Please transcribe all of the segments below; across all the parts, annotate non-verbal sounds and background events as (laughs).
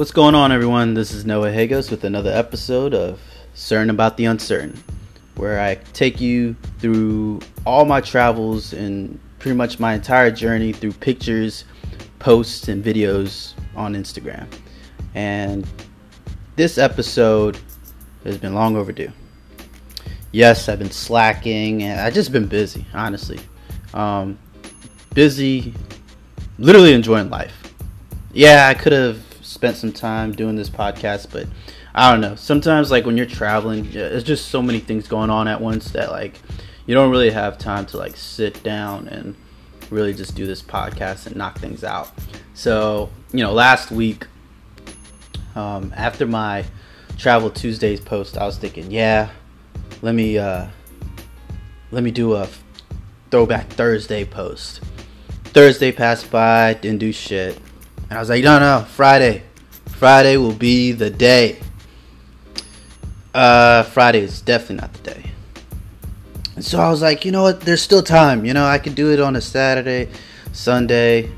What's going on, everyone? This is Noah Hagos with another episode of Certain About the Uncertain, where I take you through all my travels and pretty much my entire journey through pictures, posts, and videos on Instagram. And this episode has been long overdue. Yes, I've been slacking and I've just been busy, honestly. Um, busy, literally enjoying life. Yeah, I could have spent some time doing this podcast, but I don't know. Sometimes, like when you're traveling, there's just so many things going on at once that like you don't really have time to like sit down and really just do this podcast and knock things out. So you know, last week um, after my travel Tuesdays post, I was thinking, yeah, let me uh, let me do a throwback Thursday post. Thursday passed by, didn't do shit. And I was like, no, no, Friday. Friday will be the day. Uh, Friday is definitely not the day. And so I was like, you know what? There's still time. You know, I could do it on a Saturday, Sunday.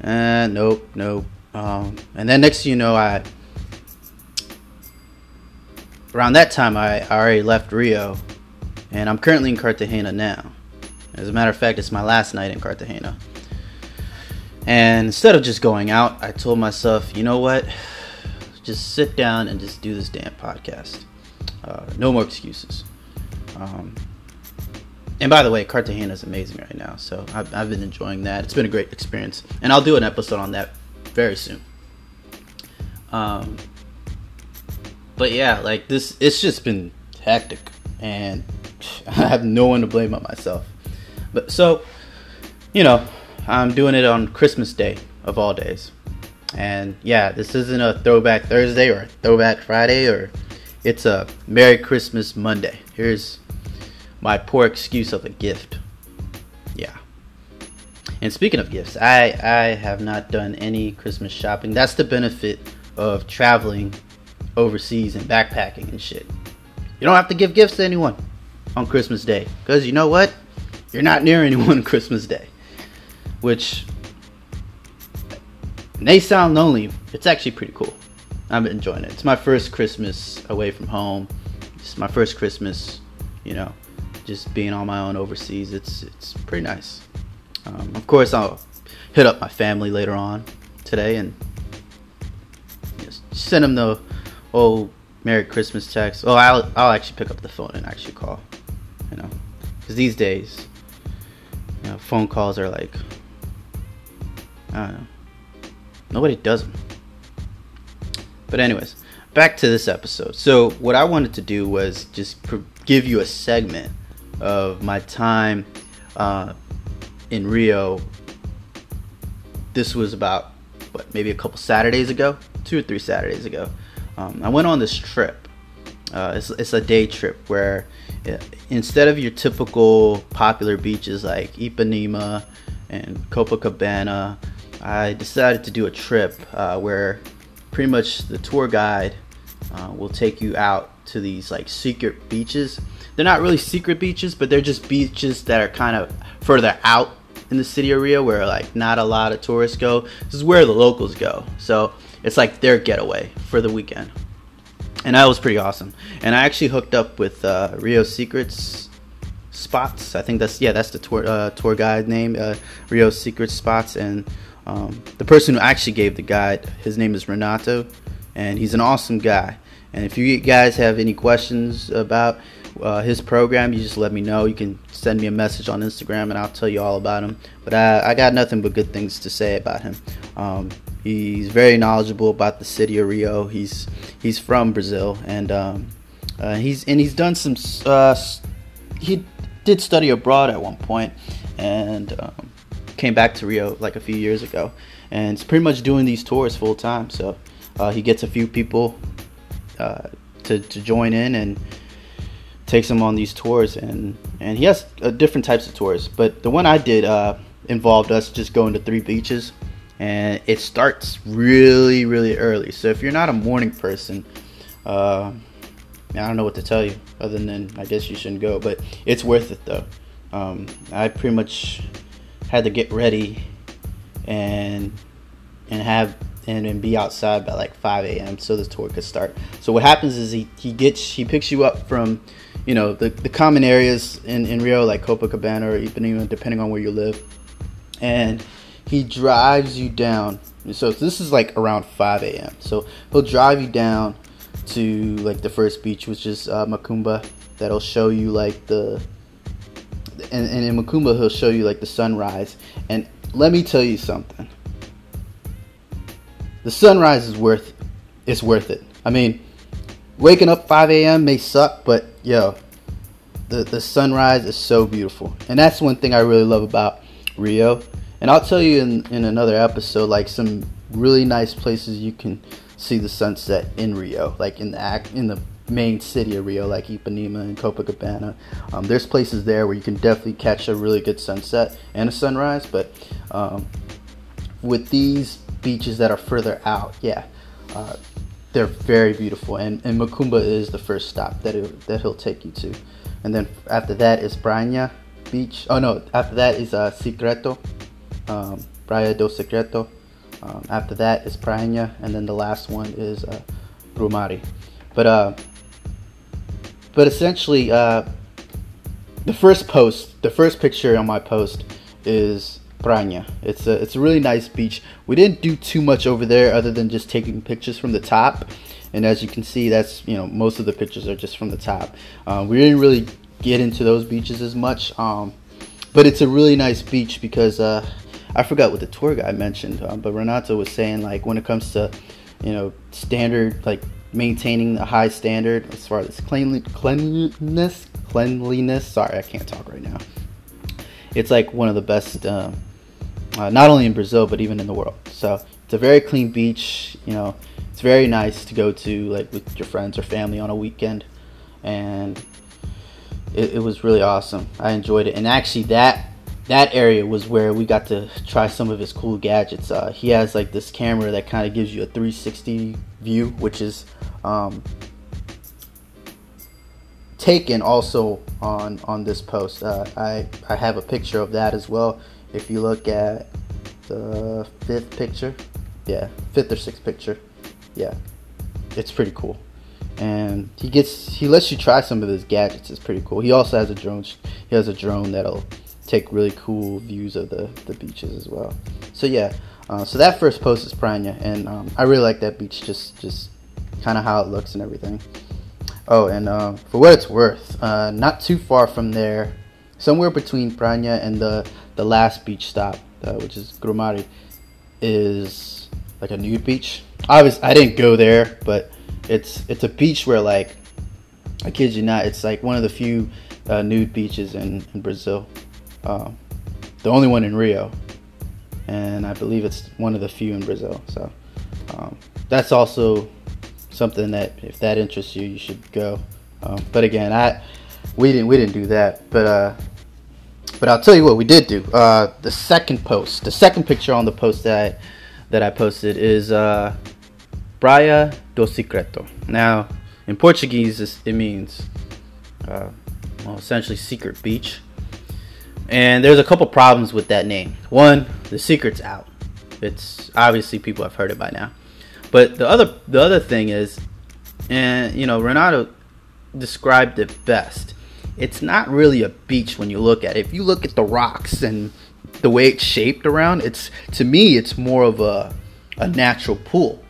And uh, nope, nope. Um, and then next thing you know, I around that time I already left Rio, and I'm currently in Cartagena now. As a matter of fact, it's my last night in Cartagena. And instead of just going out, I told myself, you know what? just sit down and just do this damn podcast. Uh, no more excuses. Um, and by the way, Cartagena is amazing right now, so I've, I've been enjoying that. It's been a great experience, and I'll do an episode on that very soon. Um, but yeah, like this, it's just been hectic, and (laughs) I have no one to blame but myself. But so, you know, I'm doing it on Christmas Day of all days. And yeah, this isn't a throwback Thursday or throwback Friday or it's a Merry Christmas Monday. Here's my poor excuse of a gift. Yeah. And speaking of gifts, I I have not done any Christmas shopping. That's the benefit of traveling overseas and backpacking and shit. You don't have to give gifts to anyone on Christmas Day cuz you know what? You're not near anyone on Christmas Day. Which may sound lonely. It's actually pretty cool. I'm enjoying it. It's my first Christmas away from home. It's my first Christmas, you know, just being on my own overseas. It's it's pretty nice. Um, of course, I'll hit up my family later on today and send them the old Merry Christmas text. Oh, I'll I'll actually pick up the phone and actually call. You know, because these days, you know, phone calls are like Nobody does them. But anyways, back to this episode. So what I wanted to do was just pr- give you a segment of my time uh, in Rio. This was about what maybe a couple Saturdays ago, two or three Saturdays ago. Um, I went on this trip. Uh, it's, it's, a day trip where uh, instead of your typical popular beaches like Ipanema and Copacabana, I decided to do a trip uh, where pretty much the tour guide uh, will take you out to these like secret beaches. They're not really secret beaches, but they're just beaches that are kind of further out in the city of Rio where like not a lot of tourists go. This is where the locals go. So it's like their getaway for the weekend. And that was pretty awesome. And I actually hooked up with uh, Rio Secrets Spots. I think that's yeah, that's the tour uh, tour guide name, uh, Rio Secrets Spots, and um, the person who actually gave the guide, his name is Renato, and he's an awesome guy. And if you guys have any questions about uh, his program, you just let me know. You can send me a message on Instagram, and I'll tell you all about him. But I, I got nothing but good things to say about him. Um, he's very knowledgeable about the city of Rio. He's he's from Brazil, and um, uh, he's and he's done some. Uh, he did study abroad at one point, and um, came back to Rio like a few years ago, and it's pretty much doing these tours full time. So uh, he gets a few people uh, to to join in and takes them on these tours, and and he has uh, different types of tours. But the one I did uh, involved us just going to three beaches, and it starts really really early. So if you're not a morning person. Uh, I don't know what to tell you other than I guess you shouldn't go, but it's worth it though. Um, I pretty much had to get ready and and have and, and be outside by like 5 a.m. so the tour could start. So what happens is he, he gets he picks you up from you know the, the common areas in, in Rio like Copacabana or Ipanema depending on where you live, and he drives you down. So this is like around 5 a.m. So he'll drive you down to like the first beach, which is uh, Macumba. That'll show you like the and, and in Macumba he'll show you like the sunrise. And let me tell you something. The sunrise is worth it's worth it. I mean, waking up 5 a.m. may suck, but yo, the the sunrise is so beautiful, and that's one thing I really love about Rio. And I'll tell you in in another episode like some really nice places you can see the sunset in Rio, like in the act in the main city of Rio, like Ipanema and Copacabana. Um, there's places there where you can definitely catch a really good sunset and a sunrise, but um, with these beaches that are further out, yeah, uh, they're very beautiful. And, and Macumba is the first stop that it, that he'll take you to, and then after that is Praia Beach. Oh no, after that is uh, Secreto, um, Praia do Secreto. Um, after that is Praia, and then the last one is uh, Grumari. But uh, but essentially, uh, the first post, the first picture on my post is Praia. It's a it's a really nice beach. We didn't do too much over there other than just taking pictures from the top. And as you can see, that's you know most of the pictures are just from the top. Uh, we didn't really get into those beaches as much, um, but it's a really nice beach because uh, I forgot what the tour guide mentioned, uh, but Renato was saying like when it comes to you know standard like maintaining a high standard as far as cleanliness. Cleanliness. Sorry, I can't talk right now. It's like one of the best, uh, uh, not only in Brazil but even in the world. So it's a very clean beach. You know, it's very nice to go to like with your friends or family on a weekend, and it, it was really awesome. I enjoyed it, and actually that that area was where we got to try some of his cool gadgets. Uh, he has like this camera that kind of gives you a 360 view, which is um, taken also on on this post. Uh, I I have a picture of that as well. If you look at the fifth picture, yeah, fifth or sixth picture, yeah, it's pretty cool. And he gets he lets you try some of his gadgets. It's pretty cool. He also has a drone. He has a drone that'll take really cool views of the the beaches as well. So yeah. Uh, so that first post is Praia, and um, I really like that beach. Just just kind of how it looks and everything. Oh, and uh, for what it's worth, uh, not too far from there, somewhere between Praia and the the last beach stop, uh, which is Grumari, is like a nude beach. Obviously, I didn't go there, but it's it's a beach where like I kid you not, it's like one of the few uh, nude beaches in in Brazil. Um, the only one in Rio, and I believe it's one of the few in Brazil. So um, that's also something that if that interests you, you should go. Um, but again, I we didn't we didn't do that. But uh, but I'll tell you what we did do. Uh, the second post, the second picture on the post that I, that I posted is uh, Praia do Secreto. Now, in Portuguese, it means uh, well, essentially secret beach. And there's a couple problems with that name. One, the secret's out. It's obviously people have heard it by now. But the other the other thing is, and you know, Renato described it best. It's not really a beach when you look at it. If you look at the rocks and the way it's shaped around, it's to me it's more of a a natural pool.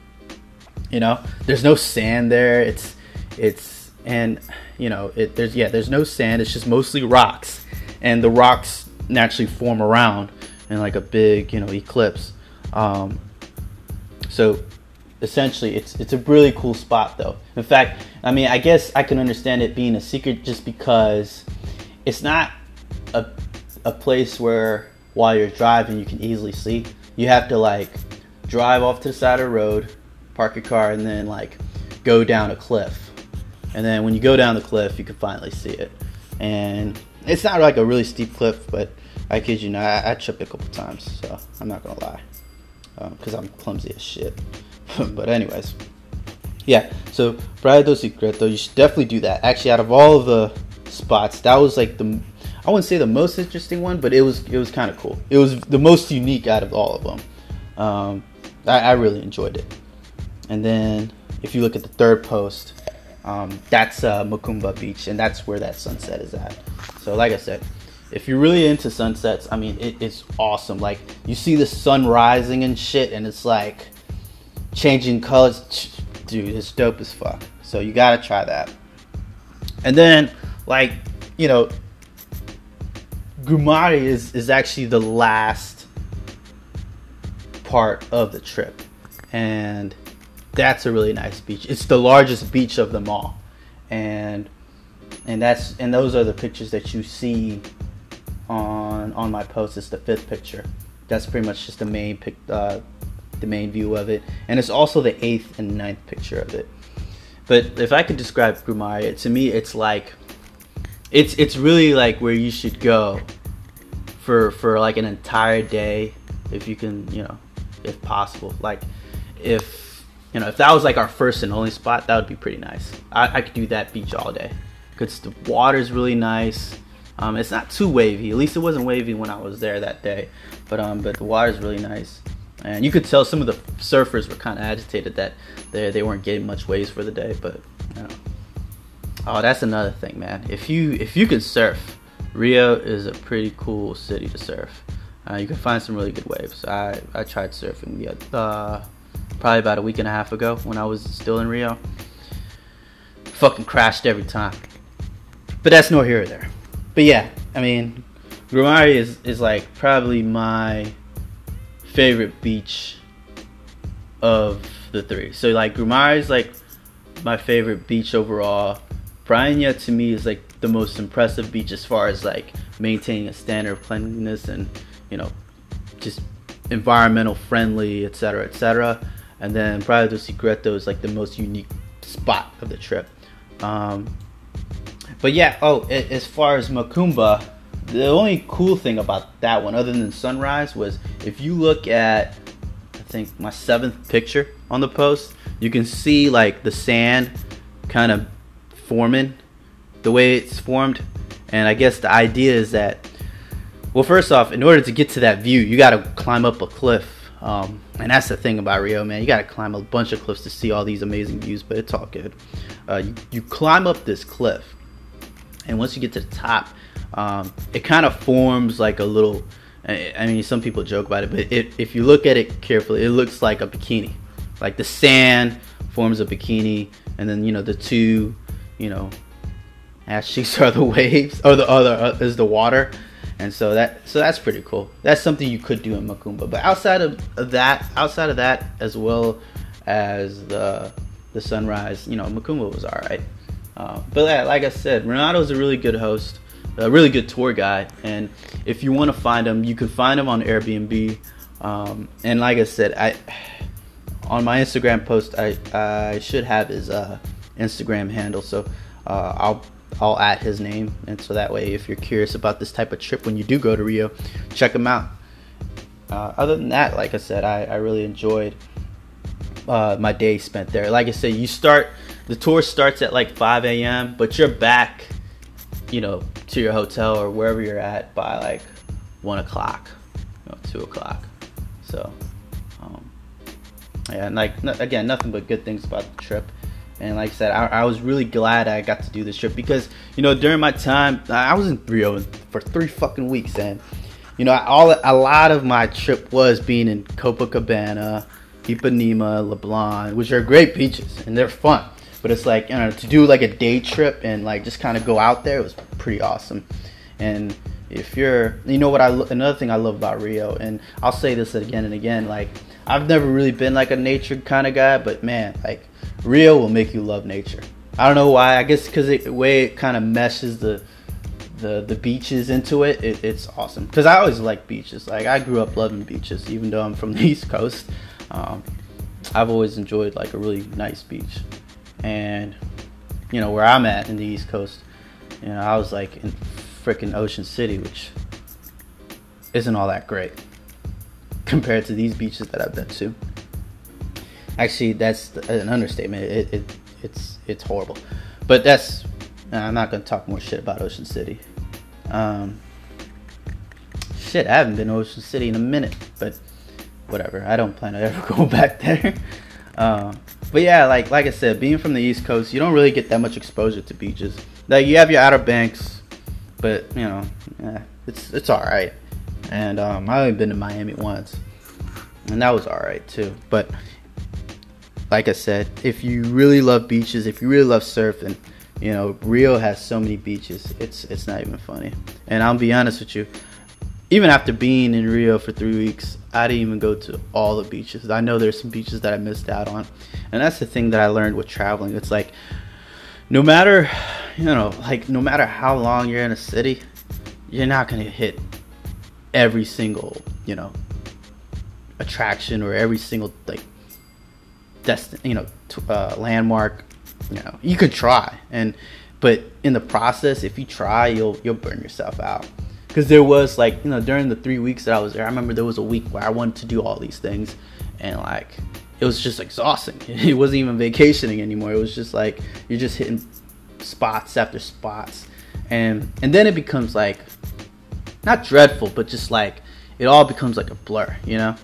You know, there's no sand there. It's it's and you know it, there's yeah there's no sand. It's just mostly rocks, and the rocks naturally form around in like a big you know eclipse. Um, so essentially it's it's a really cool spot though. In fact i mean i guess i can understand it being a secret just because it's not a, a place where while you're driving you can easily see. You have to like drive off to the side of the road park your car and then like go down a cliff. And then when you go down the cliff you can finally see it. And it's not like a really steep cliff but i kid you not i, I tripped a couple times so i'm not gonna lie because um, i'm clumsy as shit (laughs) but anyways, yeah. So Praia do Secreto, you should definitely do that. Actually, out of all of the spots, that was like the I wouldn't say the most interesting one, but it was it was kind of cool. It was the most unique out of all of them. Um, I, I really enjoyed it. And then if you look at the third post, um, that's uh, Macumba Beach, and that's where that sunset is at. So, like I said, if you're really into sunsets, I mean, it, it's awesome. Like you see the sun rising and shit, and it's like changing colors. Dude, it's dope as fuck. So you gotta try that. And then, like, you know, Grumari is is actually the last part of the trip, and that's a really nice beach. It's the largest beach of them all, and and that's and those are the pictures that you see on on my post. It's the fifth picture. That's pretty much just the main pic, uh, the main view of it, and it's also the eighth and ninth picture of it. But if I could describe Grumari, to me, it's like it's it's really like where you should go for for like an entire day, if you can, you know, if possible. Like if you know if that was like our first and only spot, that would be pretty nice. I, I could do that beach all day because the water's really nice. Um, it's not too wavy. At least it wasn't wavy when I was there that day. But um, but the water's really nice, and you could tell some of the surfers were kind of agitated that they they weren't getting much waves for the day. But you know. oh, that's another thing, man. If you if you can surf, Rio is a pretty cool city to surf. Uh, you can find some really good waves. I I tried surfing the uh, probably about a week and a half ago when I was still in Rio. Fucking crashed every time. But that's nor here or there but yeah, I mean, Grumari is is like probably my favorite beach of the three. So like Grumari is like my favorite beach overall. Praia to me is like the most impressive beach as far as like maintaining a standard of cleanliness and you know just environmental friendly, etc., etc. And then Praia do Secreto is like the most unique spot of the trip. Um, but yeah, oh, as far as Macumba, the only cool thing about that one, other than sunrise, was if you look at, I think my seventh picture on the post, you can see like the sand kind of forming the way it's formed. And I guess the idea is that, well, first off, in order to get to that view, you got to climb up a cliff. Um, and that's the thing about Rio, man. You got to climb a bunch of cliffs to see all these amazing views, but it's all good. Uh, you, you climb up this cliff and once you get to the top, um, it kind of forms like a little. I mean, some people joke about it, but it, if you look at it carefully, it looks like a bikini. Like the sand forms a bikini, and then you know the two, you know, ass (laughs) cheeks are the waves, or the other uh, is the water, and so that so that's pretty cool. That's something you could do in Macumba. But outside of, that, outside of that, as well as the the sunrise, you know, Macumba was all right. Uh, but like I said, Renato's a really good host, a really good tour guide, and if you want to find him, you can find him on Airbnb. Um, and like I said, I on my Instagram post, I I should have his uh, Instagram handle, so uh, I'll I'll add his name, and so that way, if you're curious about this type of trip when you do go to Rio, check him out. Uh, other than that, like I said, I, I really enjoyed uh, my day spent there. Like I said, you start the tour starts at like 5 a.m., but you're back, you know, to your hotel or wherever you're at by like one o'clock, you know, two o'clock. So, um, yeah, and like again, nothing but good things about the trip. And like I said, I, I, was really glad I got to do this trip because you know during my time I was in Rio for three fucking weeks, and you know all a lot of my trip was being in Copacabana, Ipanema, Leblon, which are great beaches and they're fun. But it's like you know to do like a day trip and like just kind of go out there it was pretty awesome. And if you're, you know what I another thing I love about Rio, and I'll say this again and again, like I've never really been like a nature kind of guy, but man, like Rio will make you love nature. I don't know why. I guess because the way it kind of meshes the the the beaches into it, it it's awesome. Because I always like beaches. Like I grew up loving beaches, even though I'm from the (laughs) East Coast. Um, I've always enjoyed like a really nice beach and you know where I'm at in the East Coast, you know I was like in freaking Ocean City, which isn't all that great (laughs) compared to these beaches that I've been to. Actually, that's an understatement. It, it it's it's horrible, but that's I'm not gonna talk more shit about Ocean City. Um, shit, I haven't been to Ocean City in a minute, but whatever. I don't plan to ever (laughs) go back there. Um, but yeah, like like I said, being from the East Coast, you don't really get that much exposure to beaches. Like you have your Outer Banks, but you know, yeah, it's it's all right. And um, I've only been to Miami once, and that was all right too. But like I said, if you really love beaches, if you really love surfing, you know, Rio has so many beaches. It's it's not even funny. And I'll be honest with you, even after being in Rio for three weeks, I didn't even go to all the beaches. I know there's some beaches that I missed out on, and that's the thing that I learned with traveling. It's like no matter, you know, like no matter how long you're in a city, you're not gonna hit every single, you know, attraction or every single like destin, you know, t- uh, landmark. You know, you could try, and but in the process, if you try, you'll you'll burn yourself out. Because there was like, you know, during the three weeks that I was there, I remember there was a week where I wanted to do all these things, and like it was just exhausting. (laughs) It wasn't even vacationing anymore. It was just like you're just hitting spots after spots, and and then it becomes like not dreadful, but just like it all becomes like a blur, you know.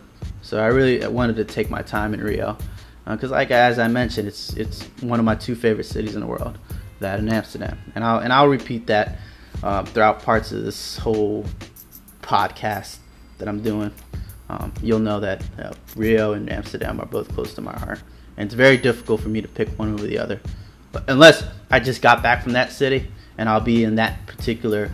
So I really wanted to take my time in Rio, because uh, like as I mentioned, it's it's one of my two favorite cities in the world, that and Amsterdam, and I'll and I'll repeat that uh, throughout parts of this whole podcast that I'm doing um, you'll know that uh, Rio and Amsterdam are both close to my heart, and it's very difficult for me to pick one over the other. But unless I just got back from that city and I'll be in that particular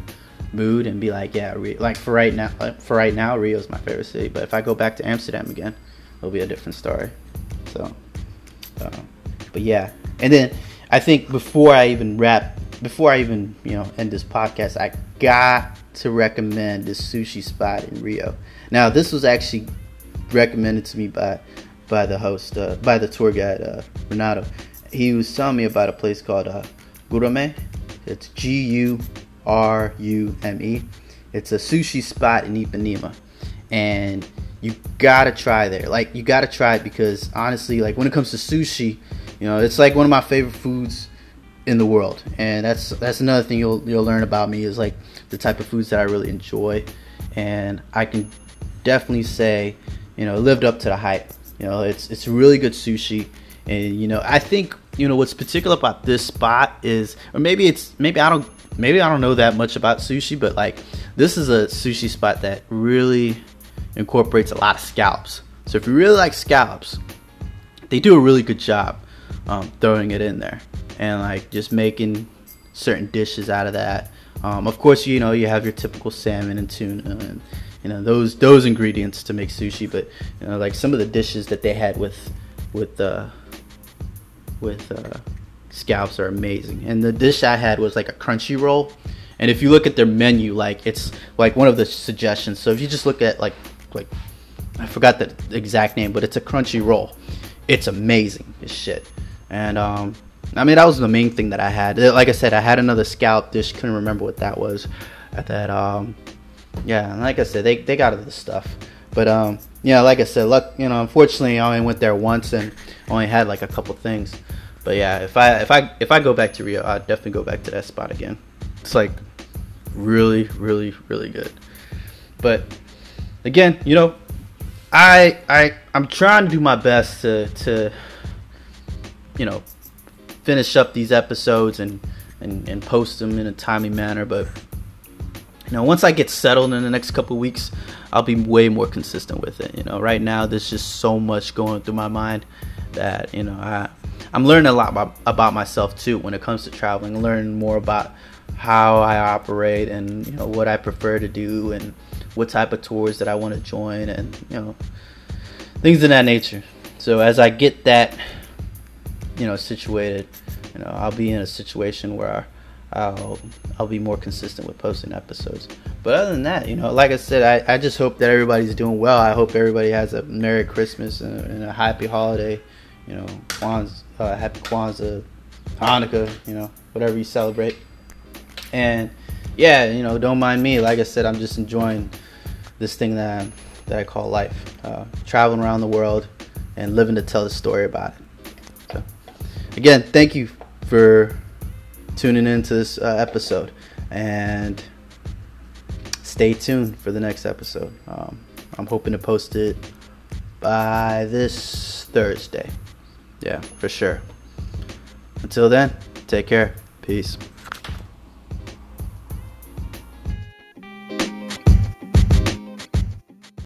mood and be like, yeah, Rio, like for right now, like for right now, Rio is my favorite city. But if I go back to Amsterdam again, it'll be a different story. So, uh, but yeah, and then I think before I even wrap, before I even you know end this podcast, I got to recommend this sushi spot in Rio. Now, this was actually recommended to me by by the host, uh, by the tour guide uh, Renato. He was telling me about a place called uh, Gurume. It's G U R U M E. It's a sushi spot in Ipanema, and you gotta try there. Like you gotta try it because honestly, like when it comes to sushi, you know, it's like one of my favorite foods in the world, and that's that's another thing you'll you'll learn about me is like the type of foods that I really enjoy, and I can definitely say, you know, lived up to the hype. You know, it's it's really good sushi, and you know, I think you know what's particular about this spot is, or maybe it's maybe I don't maybe I don't know that much about sushi, but like this is a sushi spot that really incorporates a lot of scallops. So if you really like scallops, they do a really good job um, throwing it in there and like just making certain dishes out of that. Um, of course, you know you have your typical salmon and tuna and you know those those ingredients to make sushi, but you know like some of the dishes that they had with with uh, with uh, scallops are amazing. And the dish I had was like a crunchy roll. And if you look at their menu, like it's like one of the suggestions. So if you just look at like like I forgot the exact name, but it's a crunchy roll. It's amazing as shit. And um, I mean, that was the main thing that I had. Like I said, I had another scalp Just Couldn't remember what that was. At that, um, yeah. like I said, they they got other stuff. But um, yeah, like I said, luck. You know, unfortunately, I only went there once and only had like a couple things. But yeah, if I if I if I go back to Rio, I'd definitely go back to that spot again. It's like really, really, really good. But again, you know, I I I'm trying to do my best to to you know finish up these episodes and, and, and post them in a timely manner. But you know, once I get settled in the next couple weeks, I'll be way more consistent with it. You know, right now there's just so much going through my mind that you know I I'm learning a lot about, about myself too when it comes to traveling. Learning more about how I operate and you know what I prefer to do and what type of tours that I want to join and you know things of that nature. So as I get that you know situated, you know I'll be in a situation where I'll I'll be more consistent with posting episodes. But other than that, you know, like I said, I, I just hope that everybody's doing well. I hope everybody has a Merry Christmas and, and a happy holiday. You know, Kwanzaa, uh, happy Kwanzaa, Hanukkah, you know, whatever you celebrate. And yeah, you know, don't mind me. Like I said, I'm just enjoying this thing that I, that I call life, uh, traveling around the world and living to tell the story about it again, thank you for tuning into this uh, episode and stay tuned for the next episode. Um, I'm hoping to post it by this Thursday. Yeah, for sure. Until then, take care. Peace.